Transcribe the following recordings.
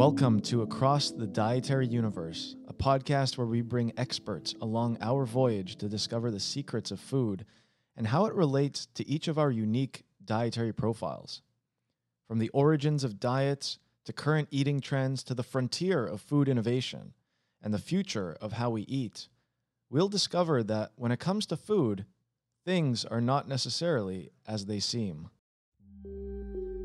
Welcome to Across the Dietary Universe, a podcast where we bring experts along our voyage to discover the secrets of food and how it relates to each of our unique dietary profiles. From the origins of diets to current eating trends to the frontier of food innovation and the future of how we eat, we'll discover that when it comes to food, things are not necessarily as they seem.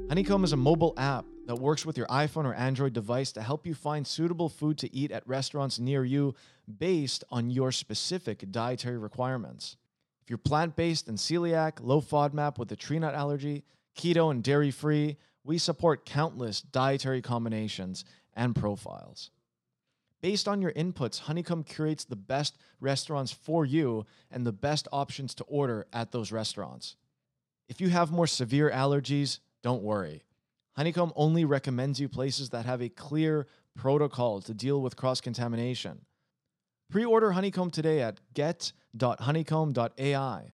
Honeycomb is a mobile app that works with your iPhone or Android device to help you find suitable food to eat at restaurants near you based on your specific dietary requirements. If you're plant based and celiac, low FODMAP with a tree nut allergy, keto and dairy free, we support countless dietary combinations and profiles. Based on your inputs, Honeycomb curates the best restaurants for you and the best options to order at those restaurants. If you have more severe allergies, don't worry. Honeycomb only recommends you places that have a clear protocol to deal with cross contamination. Pre order Honeycomb today at get.honeycomb.ai.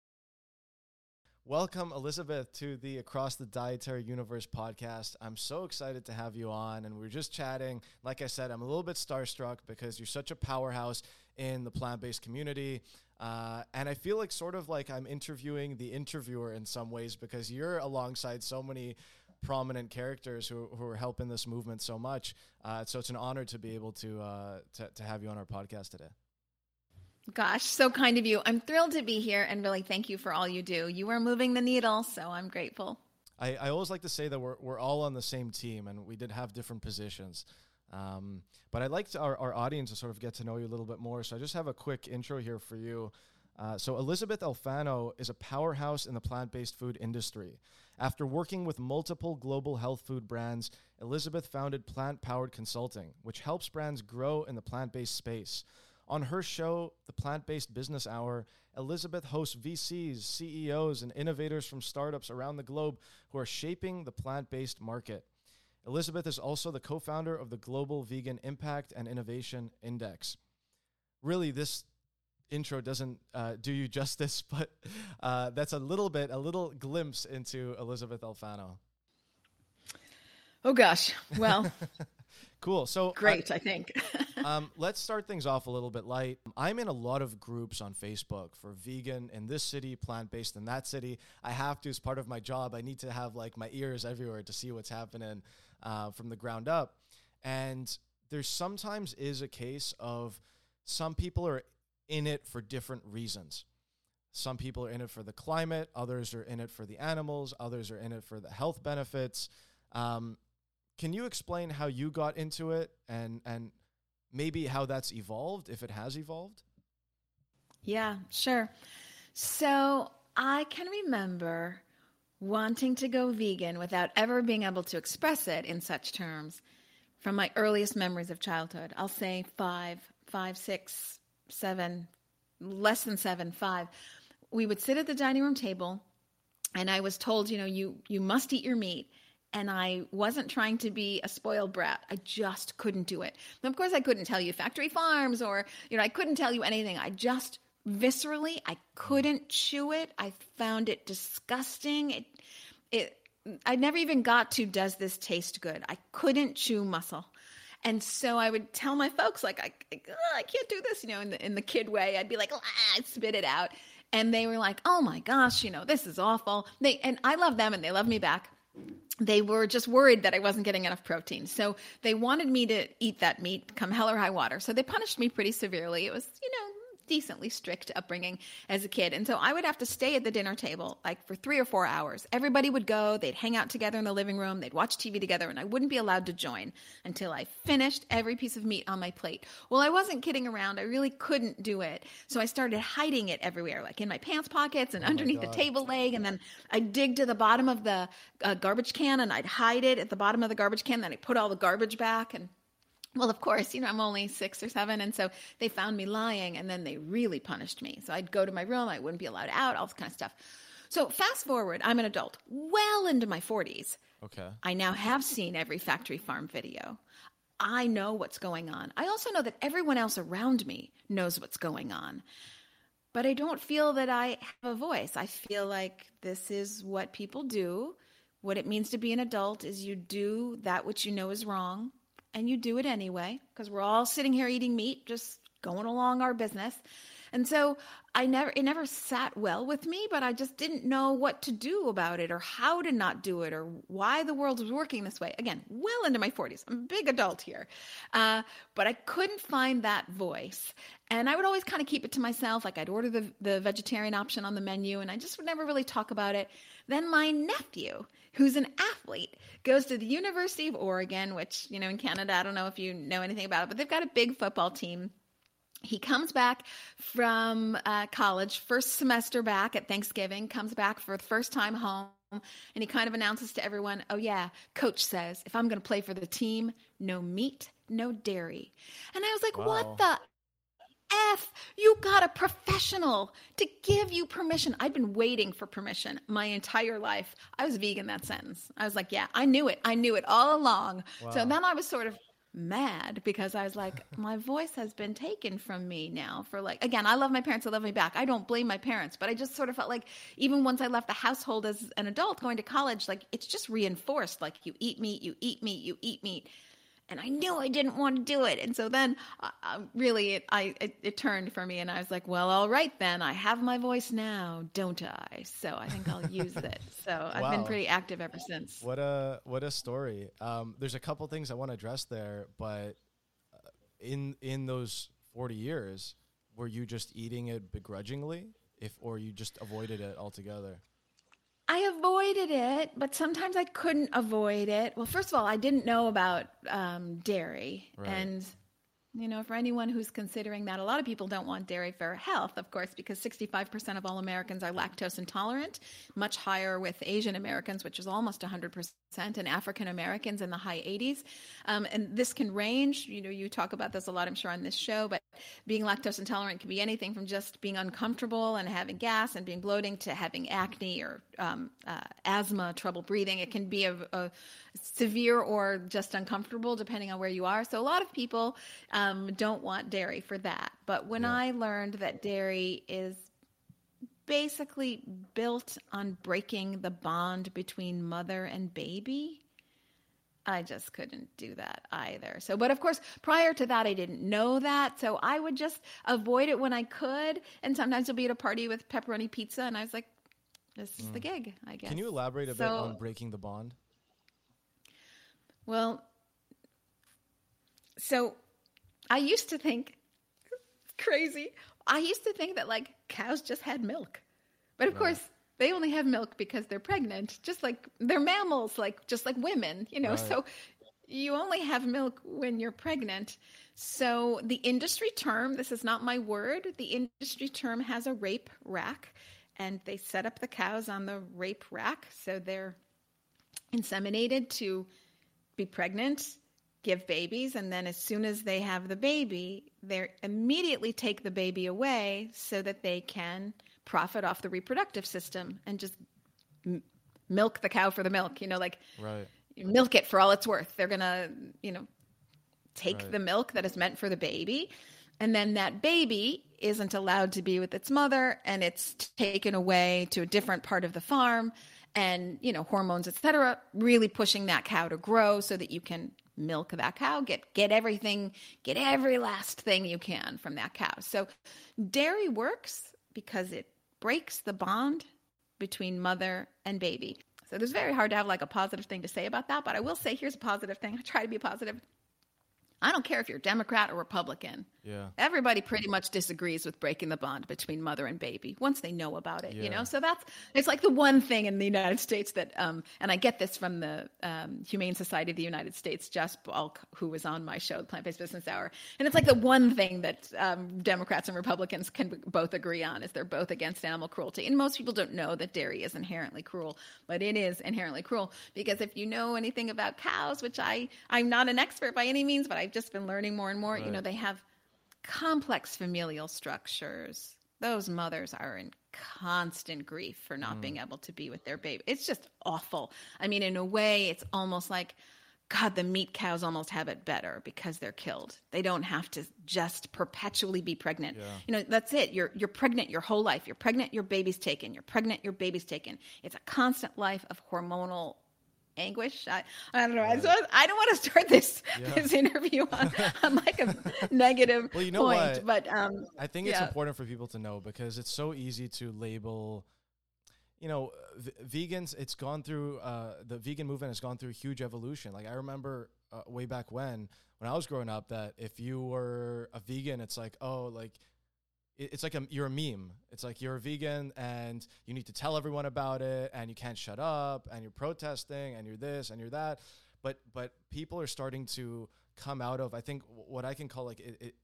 Welcome, Elysabeth, to the Across the Dietary Universe podcast. I'm so excited to have you on. And we are just chatting. Like I said, I'm a little bit starstruck because you're such a powerhouse in the plant based community. Uh, and I feel like sort of like I'm interviewing the interviewer in some ways because you're alongside so many prominent characters who, who are helping this movement so much. Uh, so it's an honor to be able to, uh, to, to have you on our podcast today. Gosh, so kind of you. I'm thrilled to be here and really thank you for all you do. You are moving the needle, so I'm grateful. I, I always like to say that we're, we're all on the same team and we did have different positions. Um, but I'd like to, our, our audience to sort of get to know you a little bit more. So I just have a quick intro here for you. Uh, so Elysabeth Alfano is a powerhouse in the plant-based food industry. After working with multiple global health food brands, Elysabeth founded Plant Powered Consulting, which helps brands grow in the plant based space. On her show, The Plant Based Business Hour, Elysabeth hosts VCs, CEOs, and innovators from startups around the globe who are shaping the plant based market. Elysabeth is also the co founder of the Global Vegan Impact and Innovation Index. Really, this intro doesn't uh, do you justice, but uh, that's a little bit, a little glimpse into Elysabeth Alfano. Oh gosh, well, cool. So great, I, I think. um, let's start things off a little bit light. I'm in a lot of groups on Facebook for vegan in this city, plant based in that city. I have to as part of my job. I need to have like my ears everywhere to see what's happening uh, from the ground up, and there sometimes is a case of some people are in it for different reasons. Some people are in it for the climate, others are in it for the animals, others are in it for the health benefits. Um, can you explain how you got into it and and maybe how that's evolved if it has evolved? Yeah, sure. So I can remember wanting to go vegan without ever being able to express it in such terms from my earliest memories of childhood. I'll say five, five, six, seven, less than seven, five, we would sit at the dining room table and I was told, you know, you you must eat your meat. And I wasn't trying to be a spoiled brat. I just couldn't do it. And of course, I couldn't tell you factory farms or, you know, I couldn't tell you anything. I just viscerally, I couldn't chew it. I found it disgusting. It, it, I never even got to, does this taste good? I couldn't chew muscle. And so I would tell my folks, like, I, I can't do this, you know, in the, in the kid way. I'd be like, ah, I'd spit it out. And they were like, oh my gosh, you know, this is awful. They, and I love them and they love me back. They were just worried that I wasn't getting enough protein. So they wanted me to eat that meat come hell or high water. So they punished me pretty severely. It was, you know, decently strict upbringing as a kid. And so I would have to stay at the dinner table like for three or four hours. Everybody would go, they'd hang out together in the living room, they'd watch TV together, and I wouldn't be allowed to join until I finished every piece of meat on my plate. Well, I wasn't kidding around. I really couldn't do it. So I started hiding it everywhere, like in my pants pockets and oh underneath the table leg. And then I'd dig to the bottom of the uh, garbage can and I'd hide it at the bottom of the garbage can. Then I put all the garbage back and well, of course, you know, I'm only six or seven. And so they found me lying and then they really punished me. So I'd go to my room, I wouldn't be allowed out, all this kind of stuff. So fast forward, I'm an adult, well into my 40s. Okay. I now have seen every factory farm video. I know what's going on. I also know that everyone else around me knows what's going on. But I don't feel that I have a voice. I feel like this is what people do. What it means to be an adult is you do that which you know is wrong and you do it anyway because we're all sitting here eating meat, just going along our business. And so I never it never sat well with me, but I just didn't know what to do about it or how to not do it or why the world was working this way. Again, well into my 40s. I'm a big adult here. Uh, but I couldn't find that voice. And I would always kind of keep it to myself. Like I'd order the, the vegetarian option on the menu and I just would never really talk about it. Then my nephew, who's an athlete, goes to the University of Oregon, which, you know, in Canada, I don't know if you know anything about it, but they've got a big football team he comes back from uh, college, first semester back at Thanksgiving, comes back for the first time home, and he kind of announces to everyone, Oh, yeah, coach says if I'm going to play for the team, no meat, no dairy. And I was like, wow. What the F? You got a professional to give you permission. I'd been waiting for permission my entire life. I was vegan that sentence. I was like, yeah, I knew it. I knew it all along. Wow. So then I was sort of mad because I was like, my voice has been taken from me now for like, again, I love my parents, I love me back. I don't blame my parents, but I just sort of felt like even once I left the household as an adult going to college, like it's just reinforced like you eat meat, you eat meat, you eat meat and I knew I didn't want to do it. And so then, uh, uh, really, it, I it, it, turned for me, and I was like, "Well, all right then. I have my voice now, don't I? So I think I'll use it." So I've been pretty active ever since. What a what a story. Um, there's a couple things I want to address there, but uh, in in those 40 years, were you just eating it begrudgingly, if or you just avoided it altogether? I avoided it, but sometimes I couldn't avoid it. Well, first of all, I didn't know about um, dairy, right. and you know, for anyone who's considering that, a lot of people don't want dairy for health, of course, because 65% of all Americans are lactose intolerant, much higher with Asian Americans, which is almost 100%, and African Americans in the high 80s. Um, and this can range, you know, you talk about this a lot, I'm sure, on this show, but being lactose intolerant can be anything from just being uncomfortable and having gas and being bloating to having acne or um, uh, asthma, trouble breathing. It can be a, a severe or just uncomfortable, depending on where you are. So a lot of people um, don't want dairy for that. But when yeah. I learned that dairy is basically built on breaking the bond between mother and baby, I just couldn't do that either. So, but of course, prior to that, I didn't know that. So I would just avoid it when I could. And sometimes you'll be at a party with pepperoni pizza, and I was like, this is mm. the gig, I guess. Can you elaborate a so, bit on breaking the bond? Well, so I used to think, crazy, I used to think that like cows just had milk. But of right. course, they only have milk because they're pregnant, just like they're mammals, like just like women, you know. Right. So you only have milk when you're pregnant. So the industry term, this is not my word, the industry term has a rape rack and they set up the cows on the rape rack so they're inseminated to be pregnant, give babies, and then as soon as they have the baby, they immediately take the baby away so that they can profit off the reproductive system and just m- milk the cow for the milk. You know, like right. milk it for all it's worth. They're gonna, you know, take right. the milk that is meant for the baby, and then that baby isn't allowed to be with its mother, and it's taken away to a different part of the farm and you know hormones etc really pushing that cow to grow so that you can milk that cow get get everything get every last thing you can from that cow. So dairy works because it breaks the bond between mother and baby. So it's very hard to have like a positive thing to say about that but i will say here's a positive thing. I try to be positive I don't care if you're Democrat or Republican. Yeah. Everybody pretty much disagrees with breaking the bond between mother and baby once they know about it, yeah. you know? So that's, it's like the one thing in the United States that, um, and I get this from the um, Humane Society of the United States, Josh Balk, who was on my show, the Plant Based Business Hour. And it's like the one thing that um, Democrats and Republicans can both agree on is they're both against animal cruelty. And most people don't know that dairy is inherently cruel, but it is inherently cruel because if you know anything about cows, which I, I'm not an expert by any means, but I I've just been learning more and more. Right. You know, they have complex familial structures. Those mothers are in constant grief for not mm. being able to be with their baby. It's just awful. I mean, in a way, it's almost like, God, the meat cows almost have it better because they're killed. They don't have to just perpetually be pregnant. Yeah. You know, that's it. You're you're pregnant your whole life. You're pregnant, your baby's taken. You're pregnant, your baby's taken. It's a constant life of hormonal anguish. I, I don't know. Right. So I don't want to start this yeah. this interview on, on like a negative well, you know point, what? but um, I think it's important for people to know because it's so easy to label. You know, v- vegans. It's gone through uh, the vegan movement has gone through a huge evolution. Like I remember uh, way back when, when I was growing up, that if you were a vegan, it's like oh, like it's like a, you're a meme. It's like you're a vegan and you need to tell everyone about it and you can't shut up and you're protesting and you're this and you're that. But but people are starting to come out of I think what I can call like it, it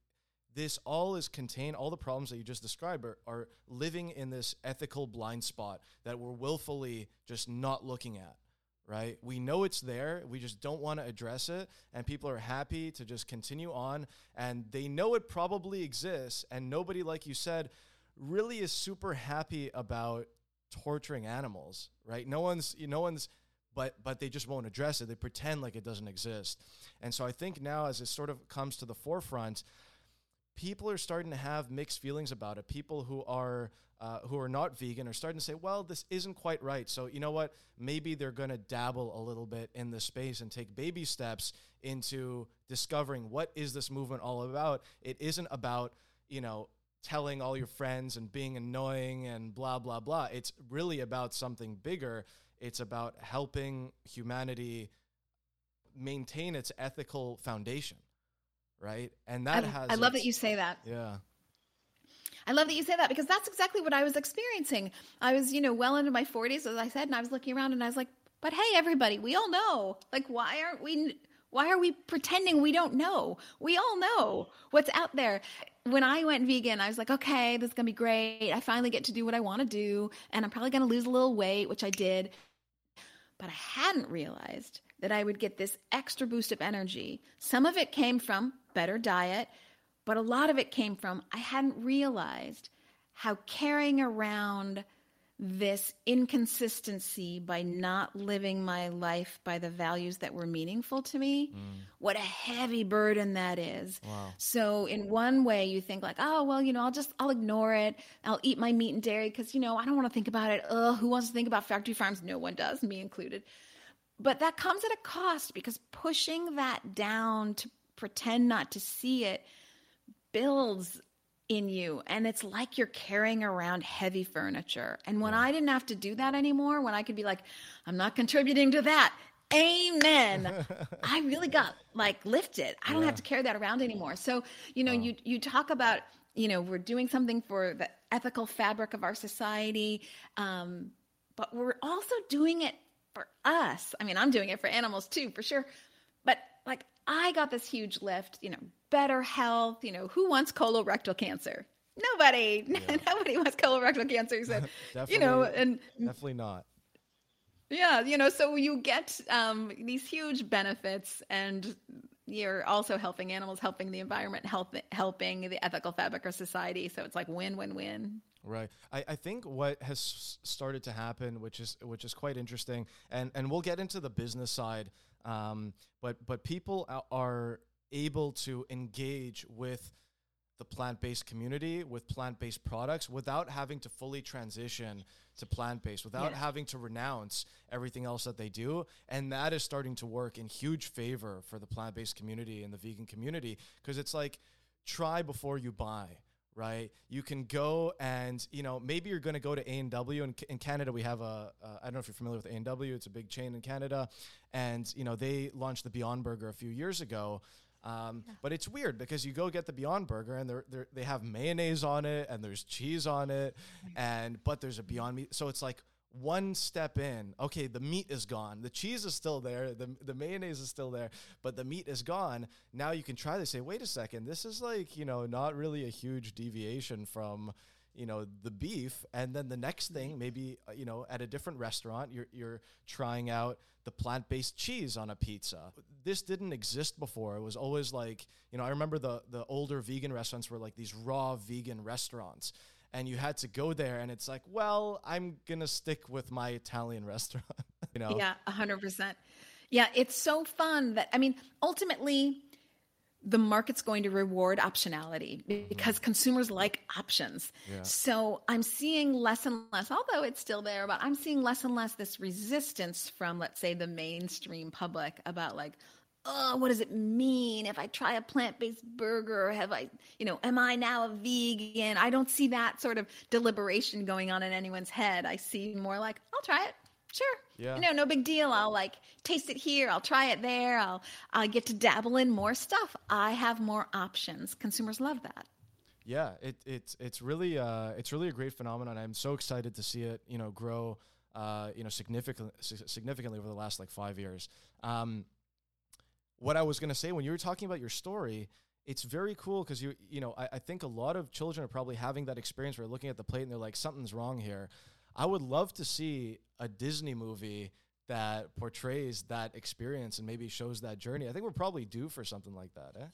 this all is contained all the problems that you just described are, are living in this ethical blind spot that we're willfully just not looking at right? We know it's there. We just don't want to address it. And people are happy to just continue on. And they know it probably exists. And nobody, like you said, really is super happy about torturing animals, right? No one's, no one's, but but they just won't address it. They pretend like it doesn't exist. And so I think now as it sort of comes to the forefront, people are starting to have mixed feelings about it. People who are uh, who are not vegan are starting to say, well, this isn't quite right. So, you know what? Maybe they're going to dabble a little bit in this space and take baby steps into discovering what is this movement all about. It isn't about, you know, telling all your friends and being annoying and blah, blah, blah. It's really about something bigger. It's about helping humanity maintain its ethical foundation right? And that I, has. I love that you say that. Yeah. I love that you say that because that's exactly what I was experiencing. I was, you know, well into my 40s, as I said, and I was looking around and I was like, but hey, everybody, we all know. Like, why aren't we? Why are we pretending we don't know? We all know what's out there. When I went vegan, I was like, okay, this is going to be great. I finally get to do what I want to do, and I'm probably going to lose a little weight, which I did. But I hadn't realized that I would get this extra boost of energy. Some of it came from better diet, but a lot of it came from I hadn't realized how carrying around this inconsistency by not living my life by the values that were meaningful to me mm. what a heavy burden that is wow. so in one way you think like oh well you know i'll just i'll ignore it i'll eat my meat and dairy because you know i don't want to think about it Ugh, who wants to think about factory farms no one does me included but that comes at a cost because pushing that down to pretend not to see it builds in you and it's like you're carrying around heavy furniture and when yeah. i didn't have to do that anymore when i could be like i'm not contributing to that amen i really got like lifted i don't yeah. have to carry that around anymore so you know wow. you you talk about you know we're doing something for the ethical fabric of our society um, but we're also doing it for us. I mean, I'm doing it for animals too, for sure. But like, I got this huge lift, you know, better health. You know, who wants colorectal cancer? Nobody. Yeah. Nobody wants colorectal cancer. So, you know, and definitely not. Yeah, you know, so you get um, these huge benefits, and you're also helping animals, helping the environment, help, helping the ethical fabric of society. So it's like win, win, win. Right. I, I think what has started to happen, which is which is quite interesting, and and we'll get into the business side, um, but but people are able to engage with the plant-based community with plant-based products without having to fully transition to plant-based without yeah. having to renounce everything else that they do and that is starting to work in huge favor for the plant-based community and the vegan community because it's like try before you buy right? You can go and you know maybe you're going to go to A and W. In, in Canada, we have a uh, I don't know if you're familiar with A and W. It's a big chain in Canada, and you know they launched the Beyond Burger a few years ago. Um, yeah. But it's weird because you go get the Beyond Burger and they're, they're, they have mayonnaise on it and there's cheese on it, and but there's a Beyond Meat. So it's like one step in, okay, the meat is gone. The cheese is still there. The, the mayonnaise is still there, but the meat is gone. Now you can try this. Say, wait a second, this is like, you know, not really a huge deviation from, you know, the beef. And then the next thing, maybe, uh, you know, at a different restaurant, you're, you're trying out the plant based cheese on a pizza. This didn't exist before. It was always like, you know, I remember the, the older vegan restaurants were like these raw vegan restaurants and you had to go there and it's like well i'm gonna stick with my italian restaurant you know yeah 100% yeah it's so fun that i mean ultimately the market's going to reward optionality mm-hmm. because consumers like options. Yeah. So I'm seeing less and less, although it's still there, but I'm seeing less and less this resistance from, let's say, the mainstream public about like, oh, what does it mean if I try a plant based burger? Have I, you know, am I now a vegan? I don't see that sort of deliberation going on in anyone's head. I see more like, I'll try it sure. Yeah. You know, no big deal. I'll like taste it here. I'll try it there. I'll I get to dabble in more stuff. I have more options. Consumers love that. Yeah, it, it's it's really uh, it's really a great phenomenon. I'm so excited to see it, you know, grow, uh, you know, significantly significantly over the last like five years. Um, what I was going to say when you were talking about your story, it's very cool because you you know I, I think a lot of children are probably having that experience where they're looking at the plate and they're like something's wrong here. I would love to see a Disney movie that portrays that experience and maybe shows that journey. I think we're probably due for something like that, eh?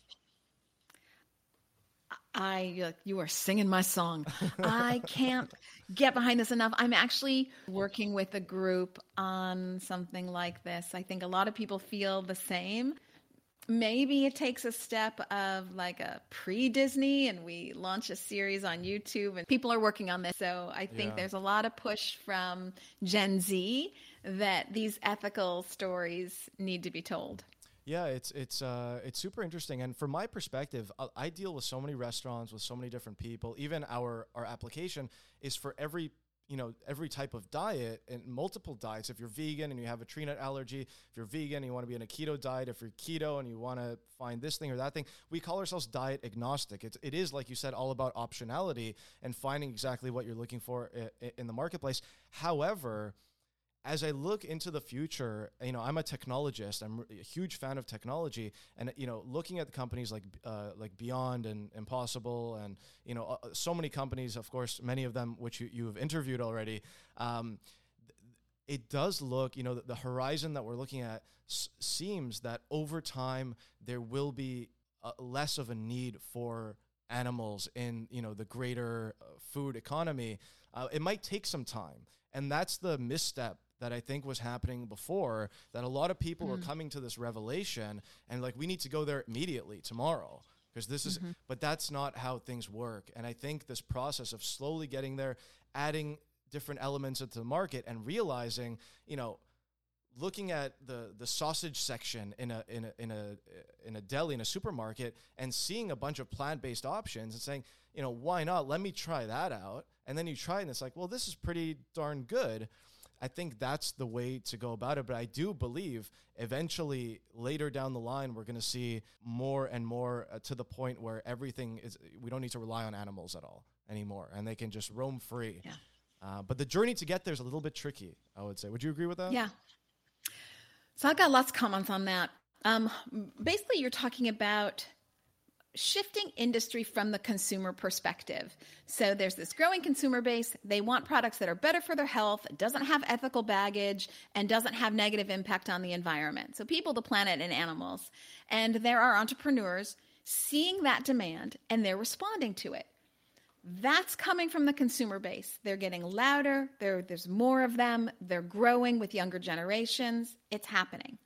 I you are singing my song. I can't get behind this enough. I'm actually working with a group on something like this. I think a lot of people feel the same maybe it takes a step of like a pre Disney and we launch a series on YouTube and people are working on this. So I think yeah. there's a lot of push from Gen Z that these ethical stories need to be told. Yeah, it's it's uh, it's super interesting, and from my perspective, I, I deal with so many restaurants with so many different people. Even our our application is for every you know every type of diet and multiple diets. If you're vegan and you have a tree nut allergy if you're vegan and you want to be in a keto diet if you're keto and you want to find this thing or that thing we call ourselves diet agnostic. It's, it is like you said all about optionality and finding exactly what you're looking for eh, eh, in the marketplace. However as I look into the future, you know, I'm a technologist. I'm a huge fan of technology, and you know, looking at the companies like uh, like Beyond and Impossible, and you know, uh, so many companies. Of course, many of them which you, you have interviewed already. Um, it does look, you know, the, the horizon that we're looking at s- seems that over time there will be uh, less of a need for animals in you know the greater uh, food economy. Uh, it might take some time, and that's the misstep that I think was happening before that a lot of people mm. were coming to this revelation and like we need to go there immediately tomorrow because this is mm-hmm. but that's not how things work and I think this process of slowly getting there adding different elements into the market and realizing you know looking at the the sausage section in a in a in a in a deli in a supermarket and seeing a bunch of plant-based options and saying you know why not let me try that out and then you try it and it's like well this is pretty darn good I think that's the way to go about it. But I do believe eventually later down the line, we're going to see more and more uh, to the point where everything is, we don't need to rely on animals at all anymore and they can just roam free. Yeah. Uh, but the journey to get there is a little bit tricky, I would say. Would you agree with that? Yeah. So I've got lots of comments on that. Um, basically, you're talking about shifting industry from the consumer perspective. So there's this growing consumer base. They want products that are better for their health, doesn't have ethical baggage, and doesn't have negative impact on the environment. So people, the planet, and animals. And there are entrepreneurs seeing that demand and they're responding to it. That's coming from the consumer base. They're getting louder, there's more of them, they're growing with younger generations. It's happening.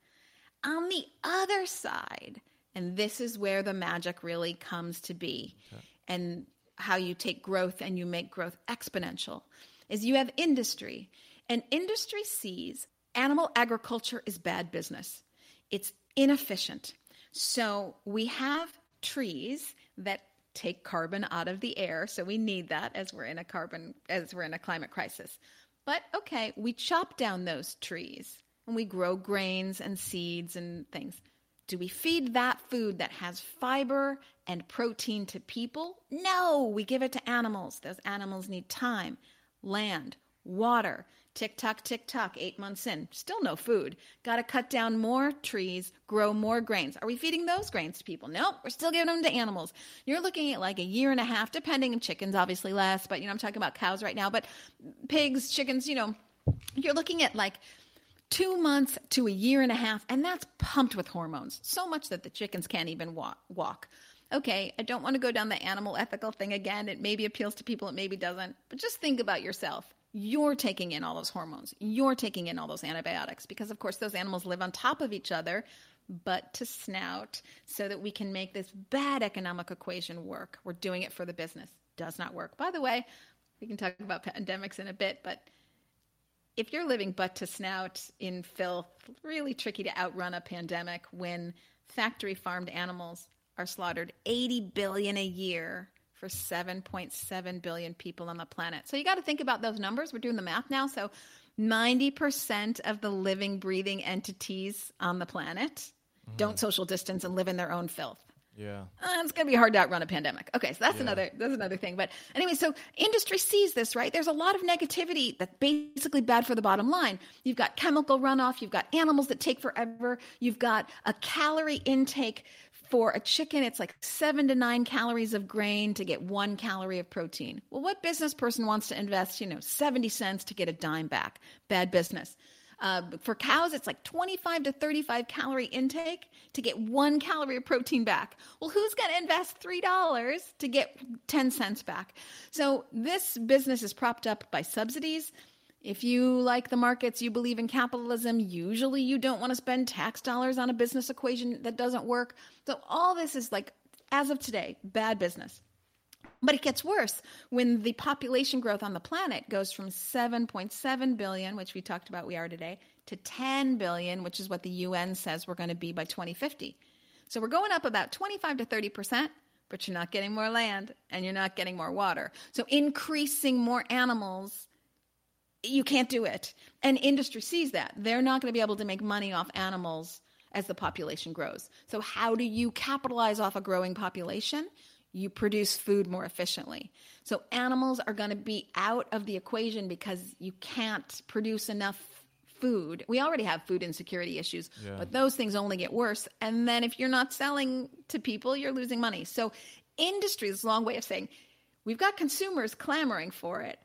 On the other side, and this is where the magic really comes to be. Okay. And how you take growth and you make growth exponential is you have industry. And industry sees animal agriculture is bad business. It's inefficient. So we have trees that take carbon out of the air, so we need that as we're in a carbon as we're in a climate crisis. But okay, we chop down those trees and we grow grains and seeds and things. Do we feed that food that has fiber and protein to people? No, we give it to animals. Those animals need time, land, water. Tick tock, tick tock, eight months in, still no food. Got to cut down more trees, grow more grains. Are we feeding those grains to people? No, we're still giving them to animals. You're looking at like a year and a half, depending on chickens, obviously less, but you know, I'm talking about cows right now, but pigs, chickens, you know, you're looking at like two months to a year and a half, and that's pumped with hormones, so much that the chickens can't even walk. walk. Okay, I don't want to go down the animal ethical thing again. It maybe appeals to people, it maybe doesn't. But just think about yourself. You're taking in all those hormones. You're taking in all those antibiotics because, of course, those animals live on top of each other butt to snout so that we can make this bad economic equation work. We're doing it for the business. Does not work. By the way, we can talk about pandemics in a bit, but if you're living butt to snout in filth, really tricky to outrun a pandemic when factory farmed animals are slaughtered 80 billion a year for 7.7 billion people on the planet. So you got to think about those numbers. We're doing the math now. So 90% of the living, breathing entities on the planet mm-hmm. don't social distance and live in their own filth. Yeah. Uh, it's going to be hard to outrun a pandemic. Okay, so that's yeah. another that's another thing. But anyway, so industry sees this, right? There's a lot of negativity that's basically bad for the bottom line. You've got chemical runoff, you've got animals that take forever, you've got a calorie intake for a chicken, it's like seven to nine calories of grain to get one calorie of protein. Well, what business person wants to invest, you know, 70 cents to get a dime back? Bad business. Uh, for cows, it's like 25 to 35 calorie intake to get one calorie of protein back. Well, who's going to invest $3 to get 10 cents back? So this business is propped up by subsidies. If you like the markets, you believe in capitalism, usually you don't want to spend tax dollars on a business equation that doesn't work. So all this is like, as of today, bad business. But it gets worse when the population growth on the planet goes from 7.7 billion, which we talked about we are today, to 10 billion, which is what the UN says we're going to be by 2050. So we're going up about 25 to 30%, but you're not getting more land and you're not getting more water. So increasing more animals, you can't do it. And industry sees that. They're not going to be able to make money off animals as the population grows. So how do you capitalize off a growing population? You produce food more efficiently. So animals are going to be out of the equation because you can't produce enough food. We already have food insecurity issues, yeah. but those things only get worse. And then if you're not selling to people, you're losing money. So industry is a long way of saying we've got consumers clamoring for it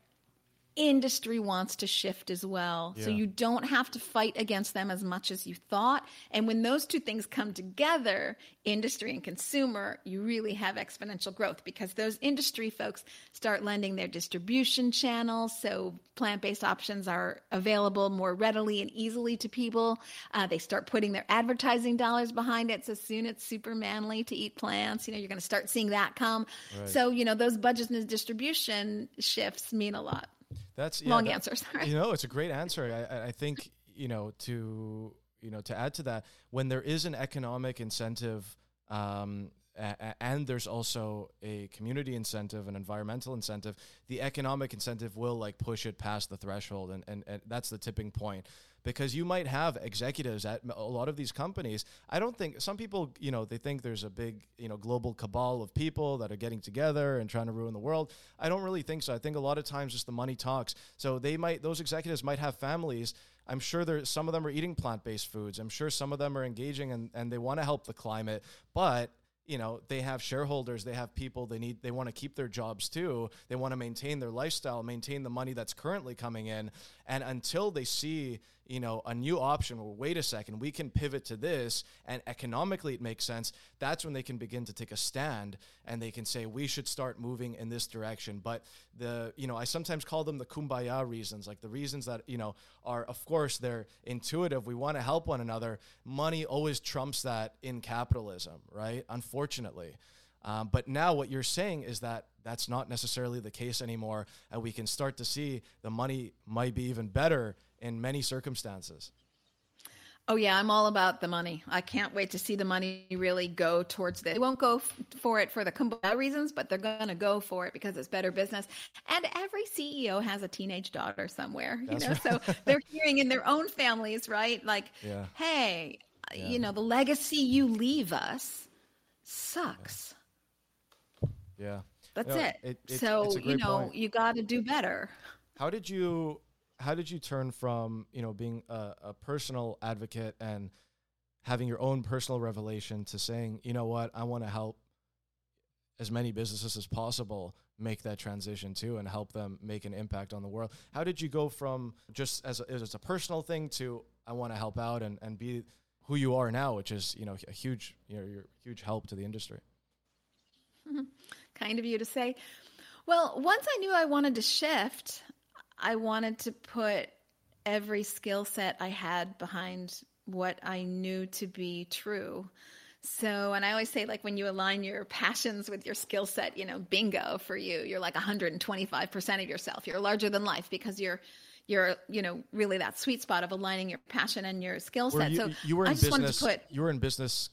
industry wants to shift as well. Yeah. So you don't have to fight against them as much as you thought. And when those two things come together, industry and consumer, you really have exponential growth because those industry folks start lending their distribution channels. So plant based options are available more readily and easily to people. Uh, they start putting their advertising dollars behind it. So soon it's super manly to eat plants. You know, you're going to start seeing that come. Right. So, you know, those budgets and distribution shifts mean a lot. That's yeah, long that, answer. Sorry. You know, it's a great answer. I, I think you know to you know to add to that when there is an economic incentive. Um, and there's also a community incentive, an environmental incentive. The economic incentive will like push it past the threshold, and, and, and that's the tipping point because you might have executives at a lot of these companies. I don't think some people, you know, they think there's a big, you know, global cabal of people that are getting together and trying to ruin the world. I don't really think so. I think a lot of times just the money talks. So they might, those executives might have families. I'm sure there, some of them are eating plant-based foods. I'm sure some of them are engaging and, and they want to help the climate, but you know they have shareholders they have people they need they want to keep their jobs too they want to maintain their lifestyle maintain the money that's currently coming in and until they see you know, a new option. Well, wait a second, we can pivot to this, and economically it makes sense. That's when they can begin to take a stand and they can say we should start moving in this direction. But the, you know, I sometimes call them the kumbaya reasons, like the reasons that you know are, of course, they're intuitive. We want to help one another. Money always trumps that in capitalism, right? Unfortunately. Um, but now what you're saying is that that's not necessarily the case anymore, and we can start to see the money might be even better in many circumstances. Oh yeah, I'm all about the money. I can't wait to see the money really go towards this. They won't go f- for it for the kumbaya reasons, but they're going to go for it because it's better business. And every CEO has a teenage daughter somewhere, That's you know, right. so they're hearing in their own families, right? Like, yeah. hey, yeah. you know, the legacy you leave us sucks. Yeah. That's you know, it. it, it so, you know, point. you got to do better. How did you how did you turn from you know being a, a, personal advocate and having your own personal revelation to saying you know what? I want to help as many businesses as possible make that transition too and help them make an impact on the world. How did you go from just as a, as a personal thing to i want to help out and, and be who you are now which is you know a huge you know your huge help to the industry? Kind of you to say. Well once i knew i wanted to shift I wanted to put every skill set I had behind what I knew to be true. So, and I always say, like, when you align your passions with your skill set, you know, bingo for you, you're like 125% of yourself. You're larger than life because you're, you're, you know, really that sweet spot of aligning your passion and your skill set. You, so you were in I just business. wanted to put you were in business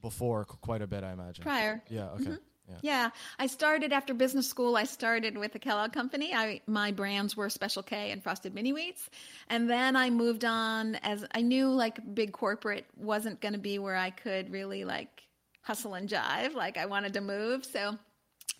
before quite a bit, I imagine. prior. Yeah. Okay. Mm-hmm. Yeah. Yeah, I started after business school. I started with the Kellogg Company. I my brands were Special K and Frosted Mini Wheats, and then I moved on as I knew like big corporate wasn't going to be where I could really like hustle and jive. Like I wanted to move, so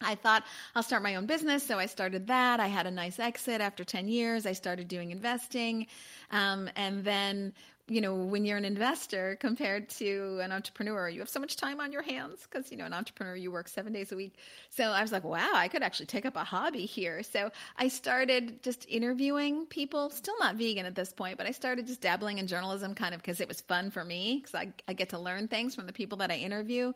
I thought I'll start my own business. So I started that. I had a nice exit after 10 years. I started doing investing. Um, and then, you know, when you're an investor compared to an entrepreneur, you have so much time on your hands because, you know, an entrepreneur, you work seven days a week. So I was like, wow, I could actually take up a hobby here. So I started just interviewing people, still not vegan at this point, but I started just dabbling in journalism kind of because it was fun for me because I, I get to learn things from the people that I interview.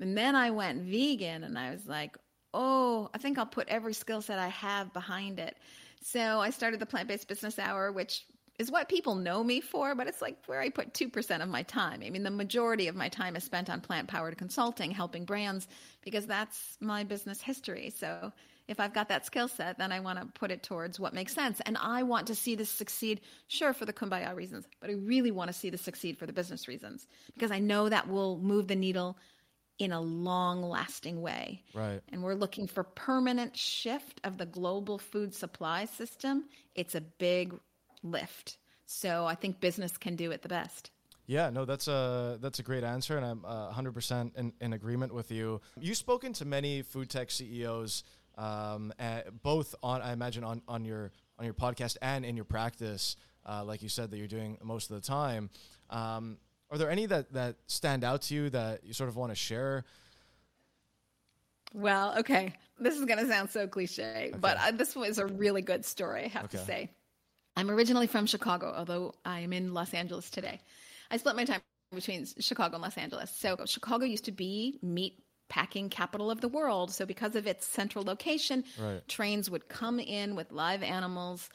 And then I went vegan and I was like, oh, I think I'll put every skill set I have behind it. So I started the Plant Based Business Hour, which is what people know me for, but it's like where I put 2% of my time. I mean, the majority of my time is spent on plant powered consulting, helping brands, because that's my business history. So if I've got that skill set, then I want to put it towards what makes sense. And I want to see this succeed, sure, for the kumbaya reasons, but I really want to see this succeed for the business reasons, because I know that will move the needle in a long lasting way. Right. And we're looking for permanent shift of the global food supply system. It's a big lift. So I think business can do it the best. Yeah, no, that's a that's a great answer, and I'm uh, 100% in, in agreement with you. You've spoken to many food tech CEOs, um, both on I imagine on, on your on your podcast and in your practice, uh, like you said that you're doing most of the time. Um, are there any that that stand out to you that you sort of want to share? Well, okay, this is going to sound so cliche, okay. but I, this was a really good story. I have okay. to say. I'm originally from Chicago, although I am in Los Angeles today. I split my time between Chicago and Los Angeles. So Chicago used to be meat packing capital of the world. So because of its central location, right. trains would come in with live animals.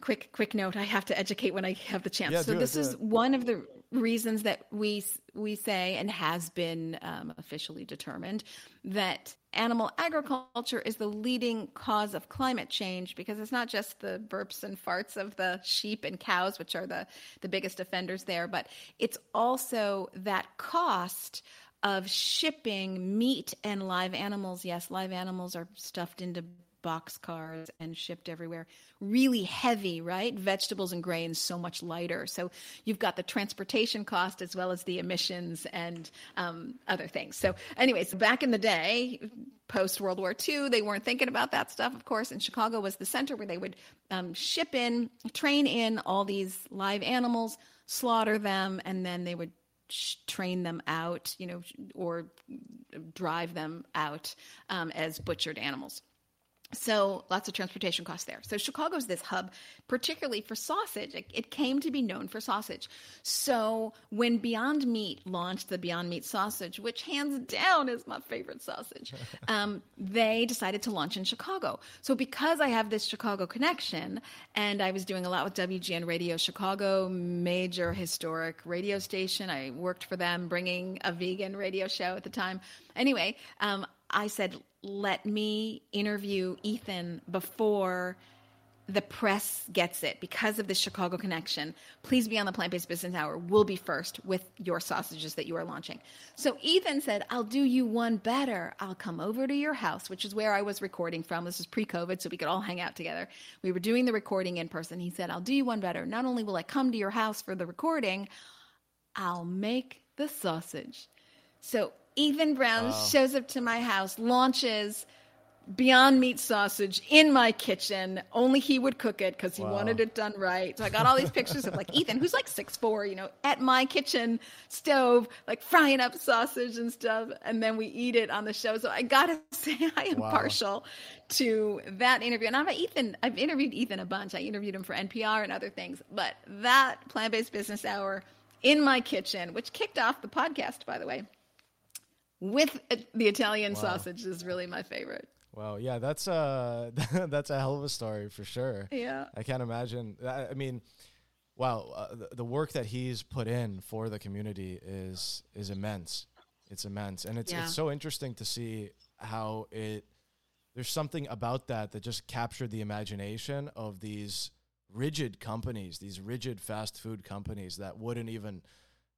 Quick, quick note: I have to educate when I have the chance. Yeah, so this it, is it. one of the reasons that we we say and has been um, officially determined that animal agriculture is the leading cause of climate change because it's not just the burps and farts of the sheep and cows which are the the biggest offenders there but it's also that cost of shipping meat and live animals yes live animals are stuffed into box cars and shipped everywhere. Really heavy, right? Vegetables and grains so much lighter. So you've got the transportation cost as well as the emissions and um, other things. So, anyways, back in the day, post World War II, they weren't thinking about that stuff, of course. And Chicago was the center where they would um, ship in, train in all these live animals, slaughter them, and then they would train them out, you know, or drive them out um, as butchered animals. So lots of transportation costs there. So Chicago's this hub, particularly for sausage. It, it, came to be known for sausage. So when Beyond Meat launched the Beyond Meat sausage, which hands down is my favorite sausage, um, they decided to launch in Chicago. So because I have this Chicago connection, and I was doing a lot with WGN Radio Chicago, major historic radio station. I worked for them, bringing a vegan radio show at the time. Anyway, um, I said, let me interview Ethan before the press gets it because of the Chicago connection. Please be on the Plant Based Business Hour. We'll be first with your sausages that you are launching. So Ethan said, I'll do you one better. I'll come over to your house, which is where I was recording from. This is pre COVID, so we could all hang out together. We were doing the recording in person. He said, I'll do you one better. Not only will I come to your house for the recording, I'll make the sausage. So Ethan Brown wow. shows up to my house, launches Beyond Meat sausage in my kitchen. Only he would cook it because he wow. wanted it done right. So I got all these pictures of like Ethan, who's like six four, you know, at my kitchen stove, like frying up sausage and stuff, and then we eat it on the show. So I gotta say, I am wow. partial to that interview. And I've uh, Ethan, I've interviewed Ethan a bunch. I interviewed him for NPR and other things, but that plant based business hour in my kitchen, which kicked off the podcast, by the way with the Italian wow. sausage is really my favorite. Wow, yeah, that's a that's a hell of a story for sure. Yeah, I can't imagine. I, I mean, wow, uh, the, the work that he's put in for the community is is immense. It's immense, and it's Yeah. it's so interesting to see how it. There's something about that that just captured the imagination of these rigid companies, these rigid fast food companies that wouldn't even,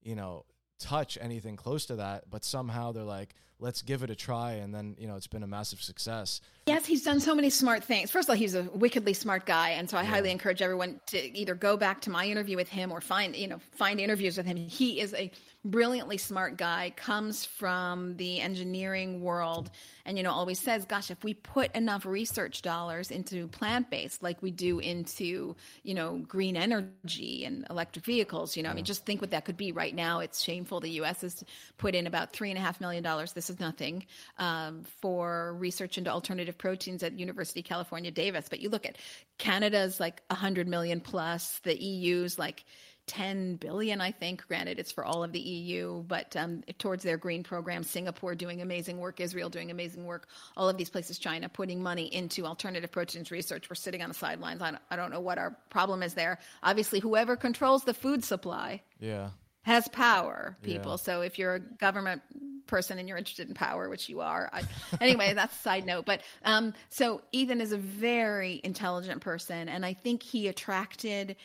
you know, touch anything close to that. But somehow they're like, let's give it a try, and then you know it's been a massive success. Yes, he's done so many smart things. First of all, he's a wickedly smart guy, and so I highly encourage everyone to either go back to my interview with him or find you know find interviews with him. He is a brilliantly smart guy, comes from the engineering world, and you know always says, "Gosh, if we put enough research dollars into plant based, like we do into you know green energy and electric vehicles, you know, I mean, just think what that could be. Right now, it's shameful. The U.S. has put in about three and a half million dollars. Is nothing um, for research into alternative proteins at University of California, Davis. But you look at Canada's like 100 million plus, the EU's like 10 billion, I think. Granted, it's for all of the EU, but um, towards their green program, Singapore doing amazing work, Israel doing amazing work, all of these places, China putting money into alternative proteins research. We're sitting on the sidelines. I don't, I don't know what our problem is there. Obviously, whoever controls the food supply Yeah, has power, people. Yeah. So if you're a government person and you're interested in power, which you are, I, anyway, that's a side note. But um, so Ethan is a very intelligent person, and I think he attracted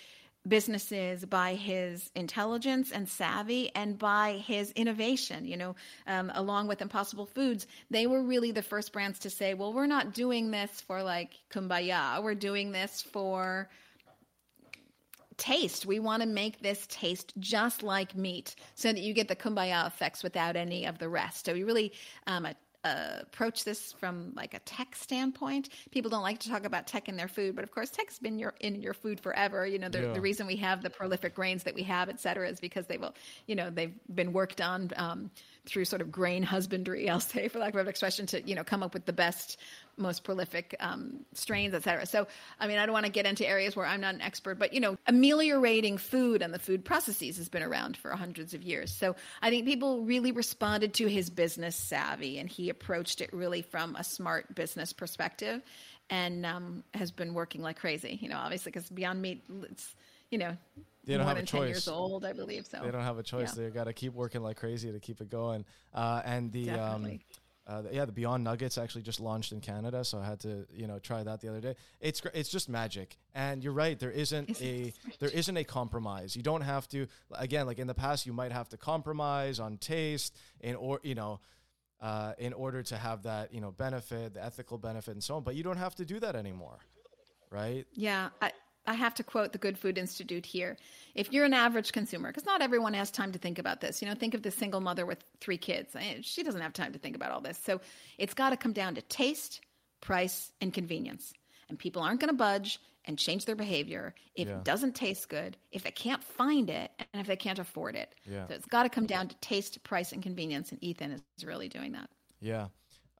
businesses by his intelligence and savvy and by his innovation you know um, along with impossible foods they were really the first brands to say well we're not doing this for like kumbaya we're doing this for taste. We want to make this taste just like meat so that you get the kumbaya effects without any of the rest. So we really um, uh, approach this from like a tech standpoint. People don't like to talk about tech in their food, but of course, tech's been your, in your food forever. You know, the, Yeah. the reason we have the prolific grains that we have, et cetera, is because they will, you know, they've been worked on um, through sort of grain husbandry, I'll say, for lack of expression, to, you know, come up with the best, most prolific um, strains, et cetera. So, I mean, I don't want to get into areas where I'm not an expert, but, you know, ameliorating food and the food processes has been around for hundreds of years. So I think people really responded to his business savvy and he approached it really from a smart business perspective and um, has been working like crazy, you know, obviously, because Beyond Meat, it's, you know, They don't more have a 10 years choice. old, I believe. So they don't have a choice. Yeah. They got to keep working like crazy to keep it going. Uh, and the um. Uh, yeah, the Beyond Nuggets actually just launched in Canada, so I had to you know try that the other day. It's it's just magic, and you're right. There isn't a there isn't a compromise. You don't have to again like in the past you might have to compromise on taste in or you know. Uh, in order to have that, you know, benefit, the ethical benefit, and so on, but you don't have to do that anymore, right? Yeah, I, I have to quote the Good Food Institute here. If you're an average consumer, because not everyone has time to think about this, you know, think of the single mother with three kids. Eh, She doesn't have time to think about all this. So it's got to come down to taste, price, and convenience. And people aren't going to budge and change their behavior if Yeah. it doesn't taste good, if they can't find it, and if they can't afford it. Yeah. So it's got to come down to taste, price, and convenience. And Ethan is really doing that. Yeah,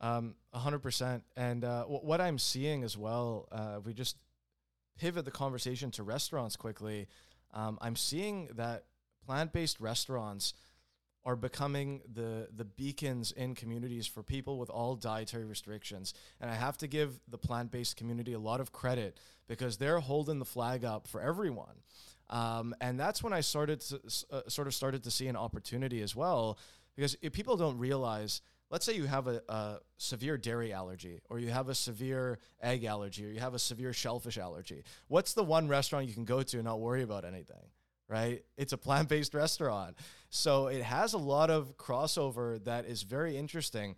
um, a hundred percent. And uh, wh- what I'm seeing as well, uh, we just pivot the conversation to restaurants quickly. Um, I'm seeing that plant-based restaurants are becoming the the beacons in communities for people with all dietary restrictions. And I have to give the plant-based community a lot of credit because they're holding the flag up for everyone. Um, and that's when I started to uh, sort of started to see an opportunity as well because if people don't realize let's say you have a, a severe dairy allergy or you have a severe egg allergy or you have a severe shellfish allergy. What's the one restaurant you can go to and not worry about anything right? It's a plant-based restaurant. So it has a lot of crossover that is very interesting.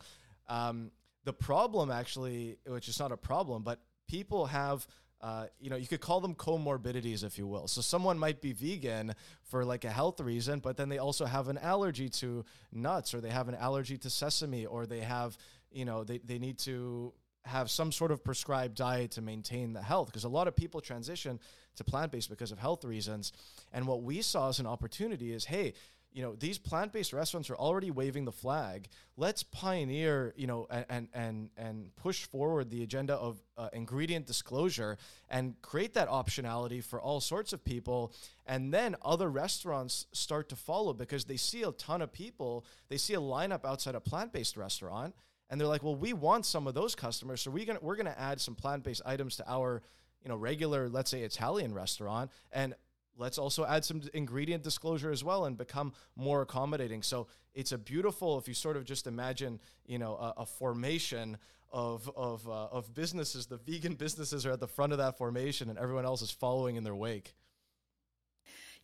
Um, the problem actually which is not a problem but people have uh, you know, you could call them comorbidities, if you will. So someone might be vegan for like a health reason, but then they also have an allergy to nuts, or they have an allergy to sesame, or they have, you know, they, they need to have some sort of prescribed diet to maintain the health. Because a lot of people transition to plant based because of health reasons. And what we saw as an opportunity is, hey, you know these plant-based restaurants are already waving the flag. Let's pioneer you know and and and, push forward the agenda of uh, ingredient disclosure and create that optionality for all sorts of people. And then other restaurants start to follow because they see a ton of people. They see a lineup outside a plant-based restaurant and they're like well we want some of those customers so we're going to we're going to add some plant-based items to our you know regular let's say italian restaurant. And let's also add some ingredient disclosure as well and become more accommodating. So it's a beautiful, if you sort of just imagine, you know, a, a formation of of uh, of businesses. The vegan businesses are at the front of that formation, and everyone else is following in their wake.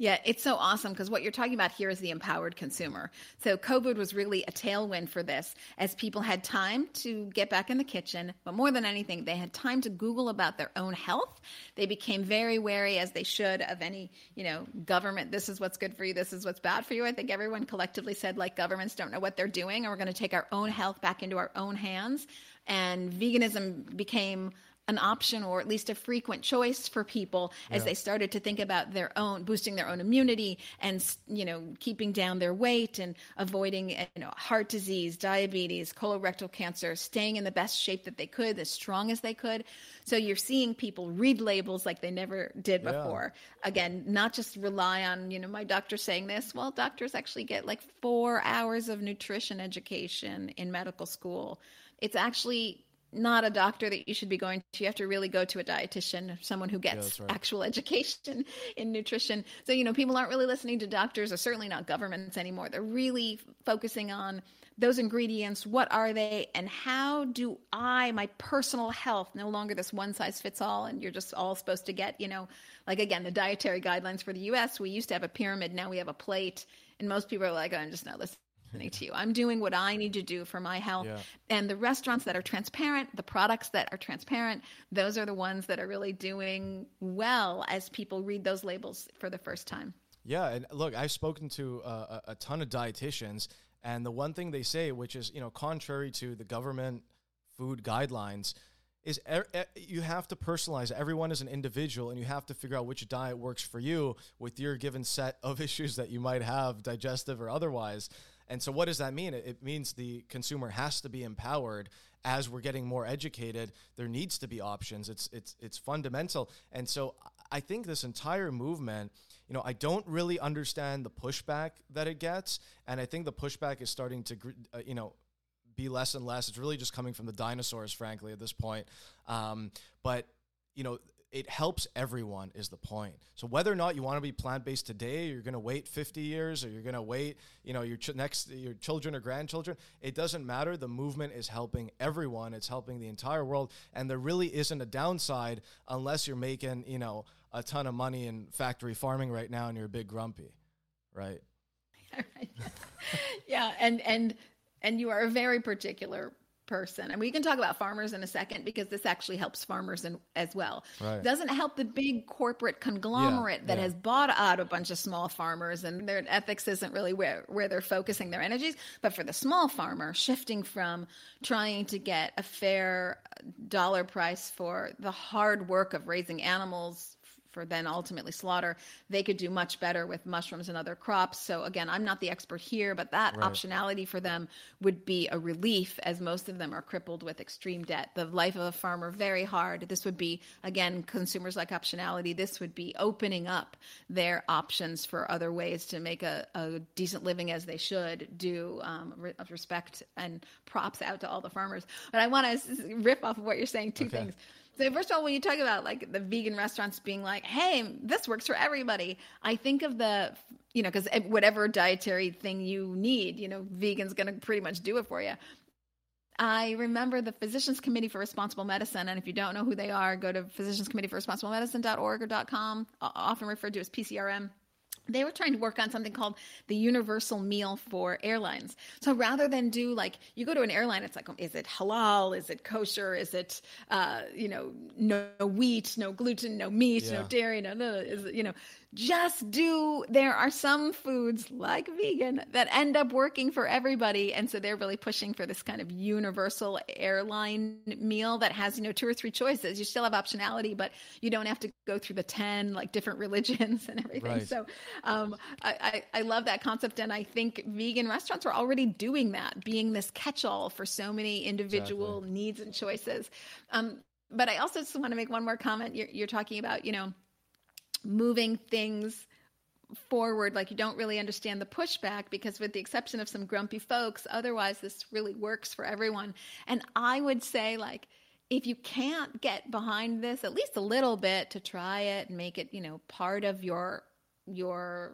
Yeah, it's so awesome because what you're talking about here is the empowered consumer. So COVID was really a tailwind for this as people had time to get back in the kitchen, but more than anything, they had time to Google about their own health. They became very wary, as they should, of any, you know, government. This is what's good for you. This is what's bad for you. I think everyone collectively said, like, governments don't know what they're doing, and we're going to take our own health back into our own hands. And veganism became an option or at least a frequent choice for people as yeah. they started to think about their own boosting their own immunity and you know keeping down their weight and avoiding eh, you know heart disease diabetes colorectal cancer staying in the best shape that they could as strong as they could so you're seeing people read labels like they never did before yeah. again not just rely on you know my doctor saying this well doctors actually get like 4 hours of nutrition education in medical school it's actually not a doctor that you should be going to. You have to really go to a dietitian, someone who gets yeah, right. actual education in nutrition. So, you know, people aren't really listening to doctors or certainly not governments anymore. They're really focusing on those ingredients. What are they? And how do I, my personal health, no longer this one size fits all and you're just all supposed to get, you know, like again, the dietary guidelines for the US, we used to have a pyramid, now we have a plate. And most people are like, oh, I'm just not listening to you. I'm doing what I need to do for my health. Yeah. And the restaurants that are transparent, the products that are transparent, those are the ones that are really doing well as people read those labels for the first time. Yeah, and look, I've spoken to uh, a ton of dietitians, and the one thing they say, which is you know contrary to the government food guidelines, is er- er- you have to personalize. Everyone is an individual, and you have to figure out which diet works for you with your given set of issues that you might have, digestive or otherwise. And so, what does that mean? It, means the consumer has to be empowered as we're getting more educated. There needs to be options. It's it's it's fundamental. And so, I think this entire movement you know, I don't really understand the pushback that it gets, and I think the pushback is starting to, uh, you know, be less and less. It's really just coming from the dinosaurs, frankly, at this point. Um, but you know, it helps everyone is the point. So whether or not you want to be plant-based today, you're going to wait 50 years or you're going to wait, you know, your ch- next your children or grandchildren, it doesn't matter. The movement is helping everyone. It's helping the entire world and there really isn't a downside unless you're making, you know, a ton of money in factory farming right now and you're a big grumpy, right? yeah, and and and you are a very particular person. And we can talk about farmers in a second because this actually helps farmers in, as well. Right. Doesn't help the big corporate conglomerate yeah, that yeah. has bought out a bunch of small farmers and their ethics isn't really where, where they're focusing their energies. But for the small farmer, shifting from trying to get a fair dollar price for the hard work of raising animals for then ultimately slaughter, they could do much better with mushrooms and other crops. So again, I'm not the expert here, but that right. optionality for them would be a relief as most of them are crippled with extreme debt. The life of a farmer very hard. This would be again consumers like optionality. This would be opening up their options for other ways to make a, a decent living as they should do. Um, re- respect and props out to all the farmers. But I want to rip off of what you're saying. Two okay. things. So first of all, when you talk about like the vegan restaurants being like, "Hey, this works for everybody," I think of the, you know, because whatever dietary thing you need, you know, vegan's going to pretty much do it for you. I remember the Physicians Committee for Responsible Medicine, and if you don't know who they are, go to Physicians Committee for Responsible Medicine.org or .com, often referred to as PCRM they were trying to work on something called the universal meal for airlines. So rather than do like you go to an airline, it's like, is it halal? Is it kosher? Is it, uh, you know, no, wheat, no gluten, no meat, yeah. no dairy, no, no, is it, you know, just do there are some foods like vegan that end up working for everybody. And so they're really pushing for this kind of universal airline meal that has you know two or three choices. You still have optionality but you don't have to go through the 10 like different religions and everything. Right. so um, I, I, I love that concept. And i think vegan restaurants are already doing that being this catch-all for so many individual exactly. needs and choices. Um, but i also just want to make one more comment. You're, you're talking about you know moving things forward like you don't really understand the pushback because with the exception of some grumpy folks otherwise this really works for everyone and i would say like if you can't get behind this at least a little bit to try it and make it you know part of your your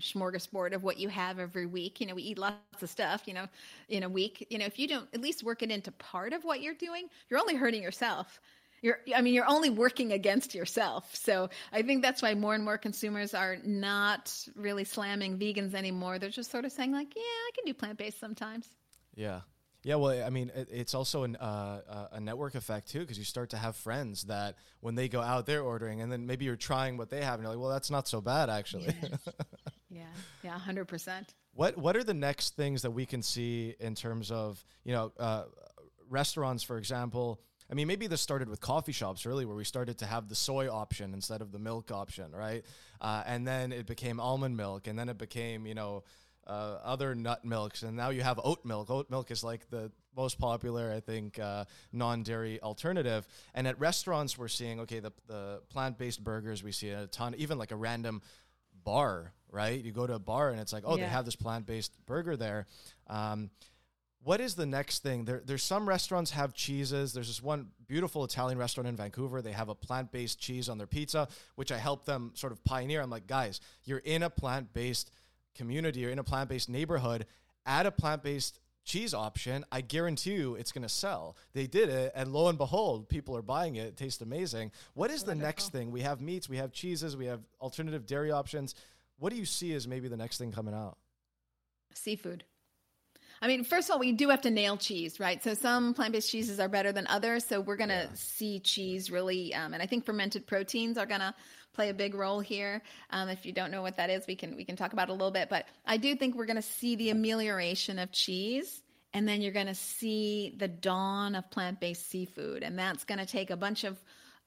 smorgasbord of what you have every week. You know, we eat lots of stuff, you know, in a week. You know, if you don't at least work it into part of what you're doing, you're only hurting yourself. You're, I mean, you're only working against yourself. So I think that's why more and more consumers are not really slamming vegans anymore. They're just sort of saying, like, yeah, I can do plant based sometimes. Yeah. Yeah, well, I mean, it, it's also an, uh, uh a network effect too, because you start to have friends that when they go out, they're ordering, and then maybe you're trying what they have, and you're like, well, that's not so bad, actually. Yes. yeah, yeah, hundred percent. What What are the next things that we can see in terms of you know uh, restaurants, for example? I mean, maybe this started with coffee shops really, where we started to have the soy option instead of the milk option, right? Uh, and then it became almond milk, and then it became, you know, uh, other nut milks, and now you have oat milk. Oat milk is like the most popular, I think, uh, non-dairy alternative. And at restaurants, we're seeing okay, the the plant-based burgers we see a ton, even like a random bar, right? You go to a bar and it's like, oh, yeah. they have this plant-based burger there. Um, what is the next thing? There, there's some restaurants have cheeses. There's this one beautiful Italian restaurant in Vancouver. They have a plant-based cheese on their pizza, which I helped them sort of pioneer. I'm like, guys, you're in a plant-based community you're in a plant-based neighborhood. Add a plant-based cheese option. I guarantee you, it's going to sell. They did it, and lo and behold, people are buying it. It tastes amazing. What is the next thing? We have meats, we have cheeses, we have alternative dairy options. What do you see as maybe the next thing coming out? Seafood. I mean, first of all, we do have to nail cheese, right? So some plant based cheeses are better than others. So we're going to yeah. see cheese really, um, and I think fermented proteins are going to play a big role here. Um, if you don't know what that is, we can we can talk about it a little bit. But I do think we're going to see the amelioration of cheese. And then you're going to see the dawn of plant based seafood. And that's going to take a bunch of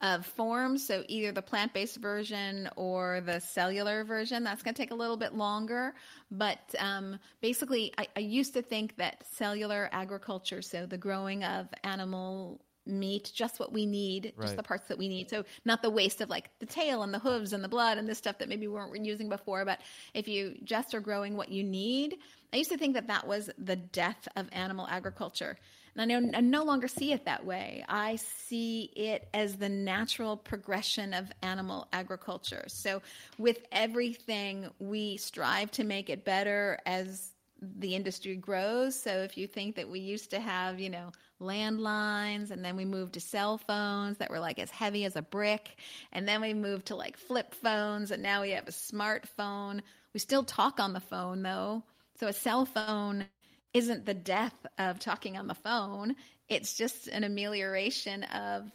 of forms. So either the plant based version or the cellular version. That's going to take a little bit longer. But um, basically, I, I used to think that cellular agriculture, so the growing of animal meat, just what we need, right. just the parts that we need. So not the waste of like the tail and the hooves and the blood and this stuff that maybe we weren't using before. But if you just are growing what you need, I used to think that that was the death of animal agriculture. And I, know, I no longer see it that way. I see it as the natural progression of animal agriculture. So, with everything, we strive to make it better as the industry grows. So, if you think that we used to have, you know, landlines and then we moved to cell phones that were like as heavy as a brick, and then we moved to like flip phones, and now we have a smartphone. We still talk on the phone though. So, a cell phone isn't the death of talking on the phone. It's just an amelioration of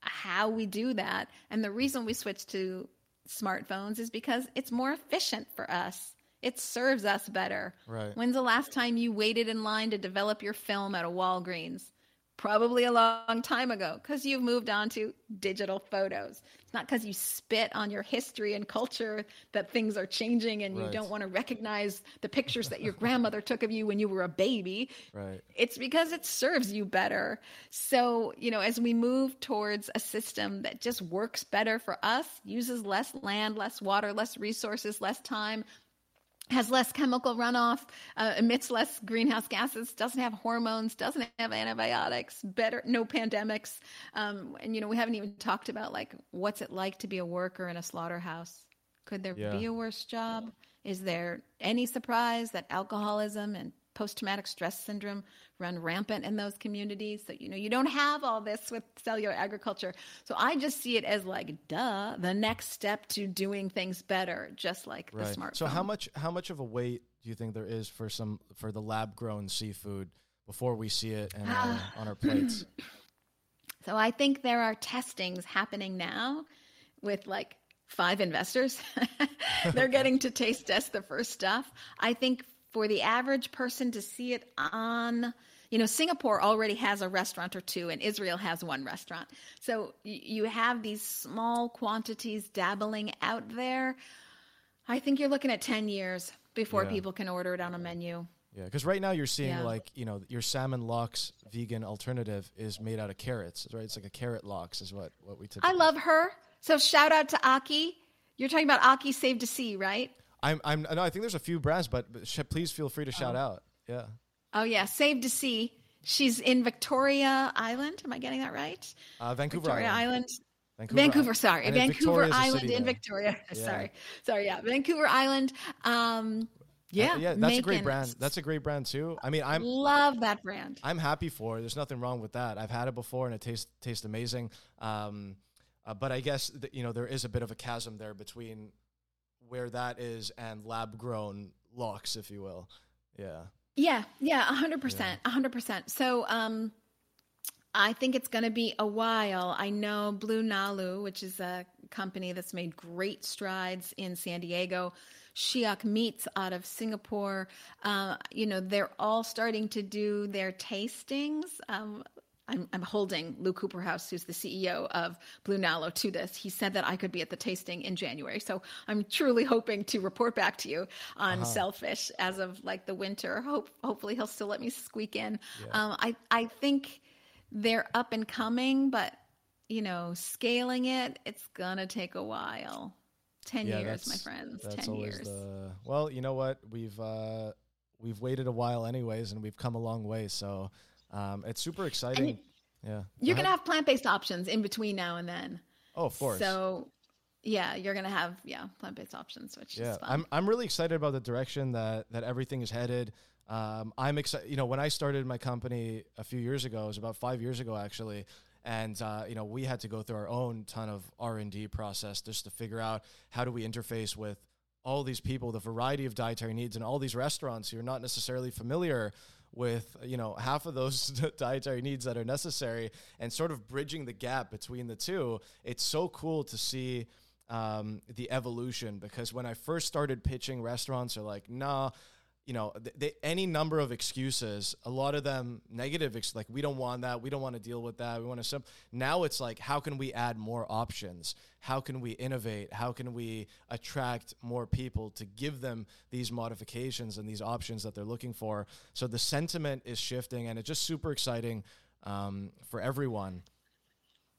how we do that. And the reason we switched to smartphones is because it's more efficient for us. It serves us better. Right. When's the last time you waited in line to develop your film at a Walgreens? Probably a long time ago because you've moved on to digital photos. It's not because you spit on your history and culture that things are changing and right. you don't want to recognize the pictures that your grandmother took of you when you were a baby. Right. It's because it serves you better. So, you know, as we move towards a system that just works better for us, uses less land, less water, less resources, less time, has less chemical runoff, uh, emits less greenhouse gases, doesn't have hormones, doesn't have antibiotics, better, no pandemics. Um, and, you know, we haven't even talked about like what's it like to be a worker in a slaughterhouse? Could there yeah. be a worse job? Is there any surprise that alcoholism and post traumatic stress syndrome run rampant in those communities. So, you know, you don't have all this with cellular agriculture. So I just see it as like, duh, the next step to doing things better, just like right. the smartphone. So how much how much of a wait do you think there is for some for the lab grown seafood before we see it in, uh, on our plates? So I think there are testings happening now with like five investors. They're getting to taste test the first stuff. I think for the average person to see it on you know singapore already has a restaurant or two and israel has one restaurant. So you have these small quantities dabbling out there. I think you're looking at 10 years before yeah. people can order it on a menu. Yeah because right now you're seeing yeah. like you know your salmon lox vegan alternative is made out of carrots right? It's like a carrot lox is what what we typically i love her. So shout out to aki. You're talking about aki Save Da Sea right I'm I'm no, I think there's a few brands, but, but sh- please feel free to shout oh. out. Yeah. Oh yeah, Save Da Sea. She's in Victoria Island. Am I getting that right? Uh, Vancouver Victoria Island. Island. Vancouver, Vancouver sorry, Vancouver Island in Victoria. Yeah. Sorry, sorry, yeah, Vancouver Island. Um, yeah, yeah, that's a great brand. That's a great brand too. I mean, I love that brand. I'm happy for. It. There's nothing wrong with that. I've had it before and it tastes tastes amazing. Um, uh, but I guess that, you know there is a bit of a chasm there between where that is and lab grown locks, if you will. Yeah. Yeah, yeah, A hundred percent, A hundred percent. So, um, I think it's going to be a while. I know Blue Nalu, which is a company that's made great strides in San Diego. Shiok Meats out of Singapore. Uh, you know, they're all starting to do their tastings. Um, I'm, I'm, holding Lou Cooperhouse, who's the CEO of Blue Nalu, to this. He said that I could be at the tasting in January. So I'm truly hoping to report back to you on uh-huh. Sailfish as of like the winter. Hope hopefully he'll still let me squeak in. Yeah. Um, I I think they're up and coming, but you know, scaling it, it's gonna take a while. Ten yeah, years, my friends. That's 10 always years. the well, you know what? We've uh we've waited a while anyways and we've come a long way. So um it's super exciting. Yeah. You're gonna have plant based options in between now and then. Oh, of course. So yeah, you're gonna have yeah plant based options, which yeah, I'm I'm really excited about the direction that that everything is headed. Um, I'm excited. You know, when I started my company a few years ago, it was about five years ago actually, and uh, you know we had to go through our own ton of R and D process just to figure out how do we interface with all these people, the variety of dietary needs, and all these restaurants who are not necessarily familiar with you know half of those dietary needs that are necessary, and sort of bridging the gap between the two. It's so cool to see. Um, the evolution because when I first started pitching restaurants are like, nah, you know, they, any number of excuses, a lot of them negative, like we don't want that, we don't want to deal with that, we want to. Sim-. Now it's like, how can we add more options? How can we innovate? How can we attract more people to give them these modifications and these options that they're looking for? So the sentiment is shifting, and it's just super exciting um, for everyone.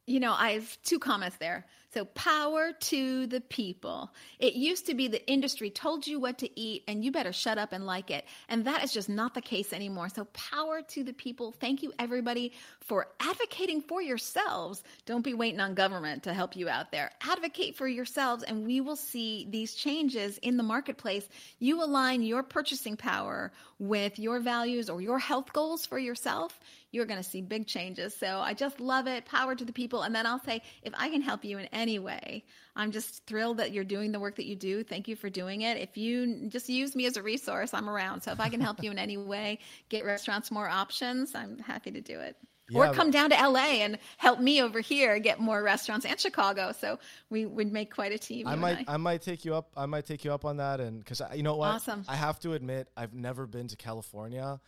You know, I have two comments there. So, power to the people. It used to be the industry told you what to eat and you better shut up and like it. And that is just not the case anymore. So, power to the people. Thank you, everybody, for advocating for yourselves. Don't be waiting on government to help you out there. Advocate for yourselves, and we will see these changes in the marketplace. You align your purchasing power with your values or your health goals for yourself you're going to see big changes. So I just love it. Power to the people. And then I'll say, if I can help you in any way, I'm just thrilled that you're doing the work that you do. Thank you for doing it. If you just use me as a resource, I'm around. So if I can help you in any way, get restaurants more options, I'm happy to do it. Yeah, or come down to LA and help me over here get more restaurants and Chicago. So we would make quite a team. I might, I. I. might take you up. I might take you up on that, and because you know what, awesome. I have to admit, I've never been to California.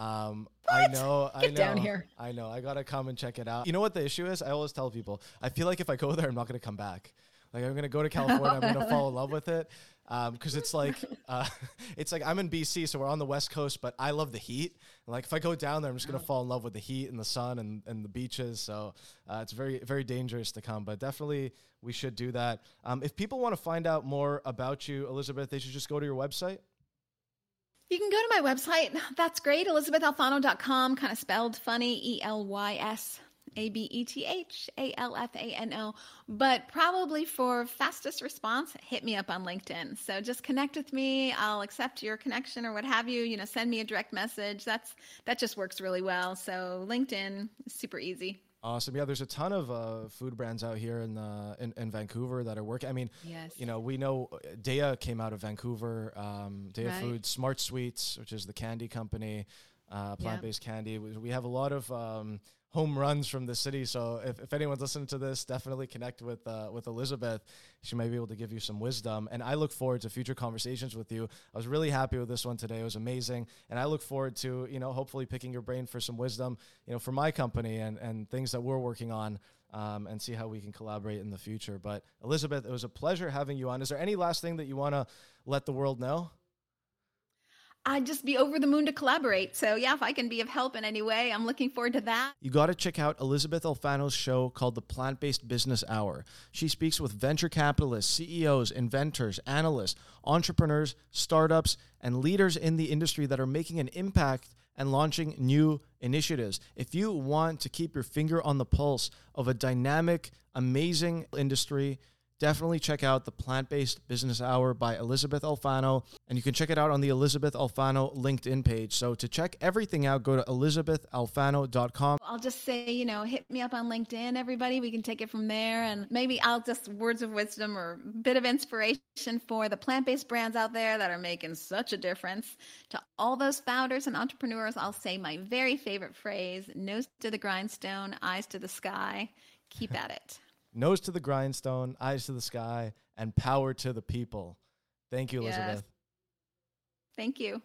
Um, I know, Get I know, down here. I know. I gotta come and check it out. You know what the issue is? I always tell people, I feel like if I go there, I'm not gonna come back. Like I'm gonna go to California, I'm gonna fall in love with it, because um, it's like, uh, it's like I'm in BC, so we're on the West Coast, but I love the heat. like if I go down there, I'm just gonna fall in love with the heat and the sun and, and the beaches. So uh, it's very very dangerous to come, but definitely we should do that. Um, if people want to find out more about you, Elysabeth, they should just go to your website. You can go to my website. That's great. ElysabethAlfano.com, kind of spelled funny E L Y S A B E T H A L F A N O. But probably for fastest response, hit me up on LinkedIn. So just connect with me. I'll accept your connection or what have you. You know, send me a direct message. That's that just works really well. So LinkedIn is super easy. Awesome. Yeah, there's a ton of uh, food brands out here in, the, in, in Vancouver that are working. I mean, yes. you know, we know uh, Daiya came out of Vancouver. Um, Daiya right. Food, Smart Sweets, which is the candy company, uh, plant-based candy. We, we, have a lot of um, home runs from the city. So if, if anyone's listening to this, definitely connect with uh, with Elysabeth. She may be able to give you some wisdom. And I look forward to future conversations with you. I was really happy with this one today. It was amazing. And I look forward to, you know, hopefully picking your brain for some wisdom, you know, for my company and, and things that we're working on. Um, and see how we can collaborate in the future. But Elysabeth, it was a pleasure having you on. Is there any last thing that you want to let the world know? I'd just be over the moon to collaborate. So, yeah, if I can be of help in any way, I'm looking forward to that. You got to check out Elysabeth Alfano's show called The Plant Based Business Hour. She speaks with venture capitalists, CEOs, inventors, analysts, entrepreneurs, startups, and leaders in the industry that are making an impact and launching new initiatives. If you want to keep your finger on the pulse of a dynamic, amazing industry, definitely check out the Plant Based Business Hour by Elysabeth Alfano. And you can check it out on the Elysabeth Alfano LinkedIn page. So to check everything out, go to elysabethalfano.com. I'll just say, you know, hit me up on LinkedIn, everybody. We can take it from there. And maybe I'll just words of wisdom or bit of inspiration for the plant based brands out there that are making such a difference. To all those founders and entrepreneurs, I'll say my very favorite phrase nose to the grindstone, eyes to the sky. Keep at it nose to the grindstone, eyes to the sky, and power to the people. Thank you, Elysabeth. Yes. Thank you.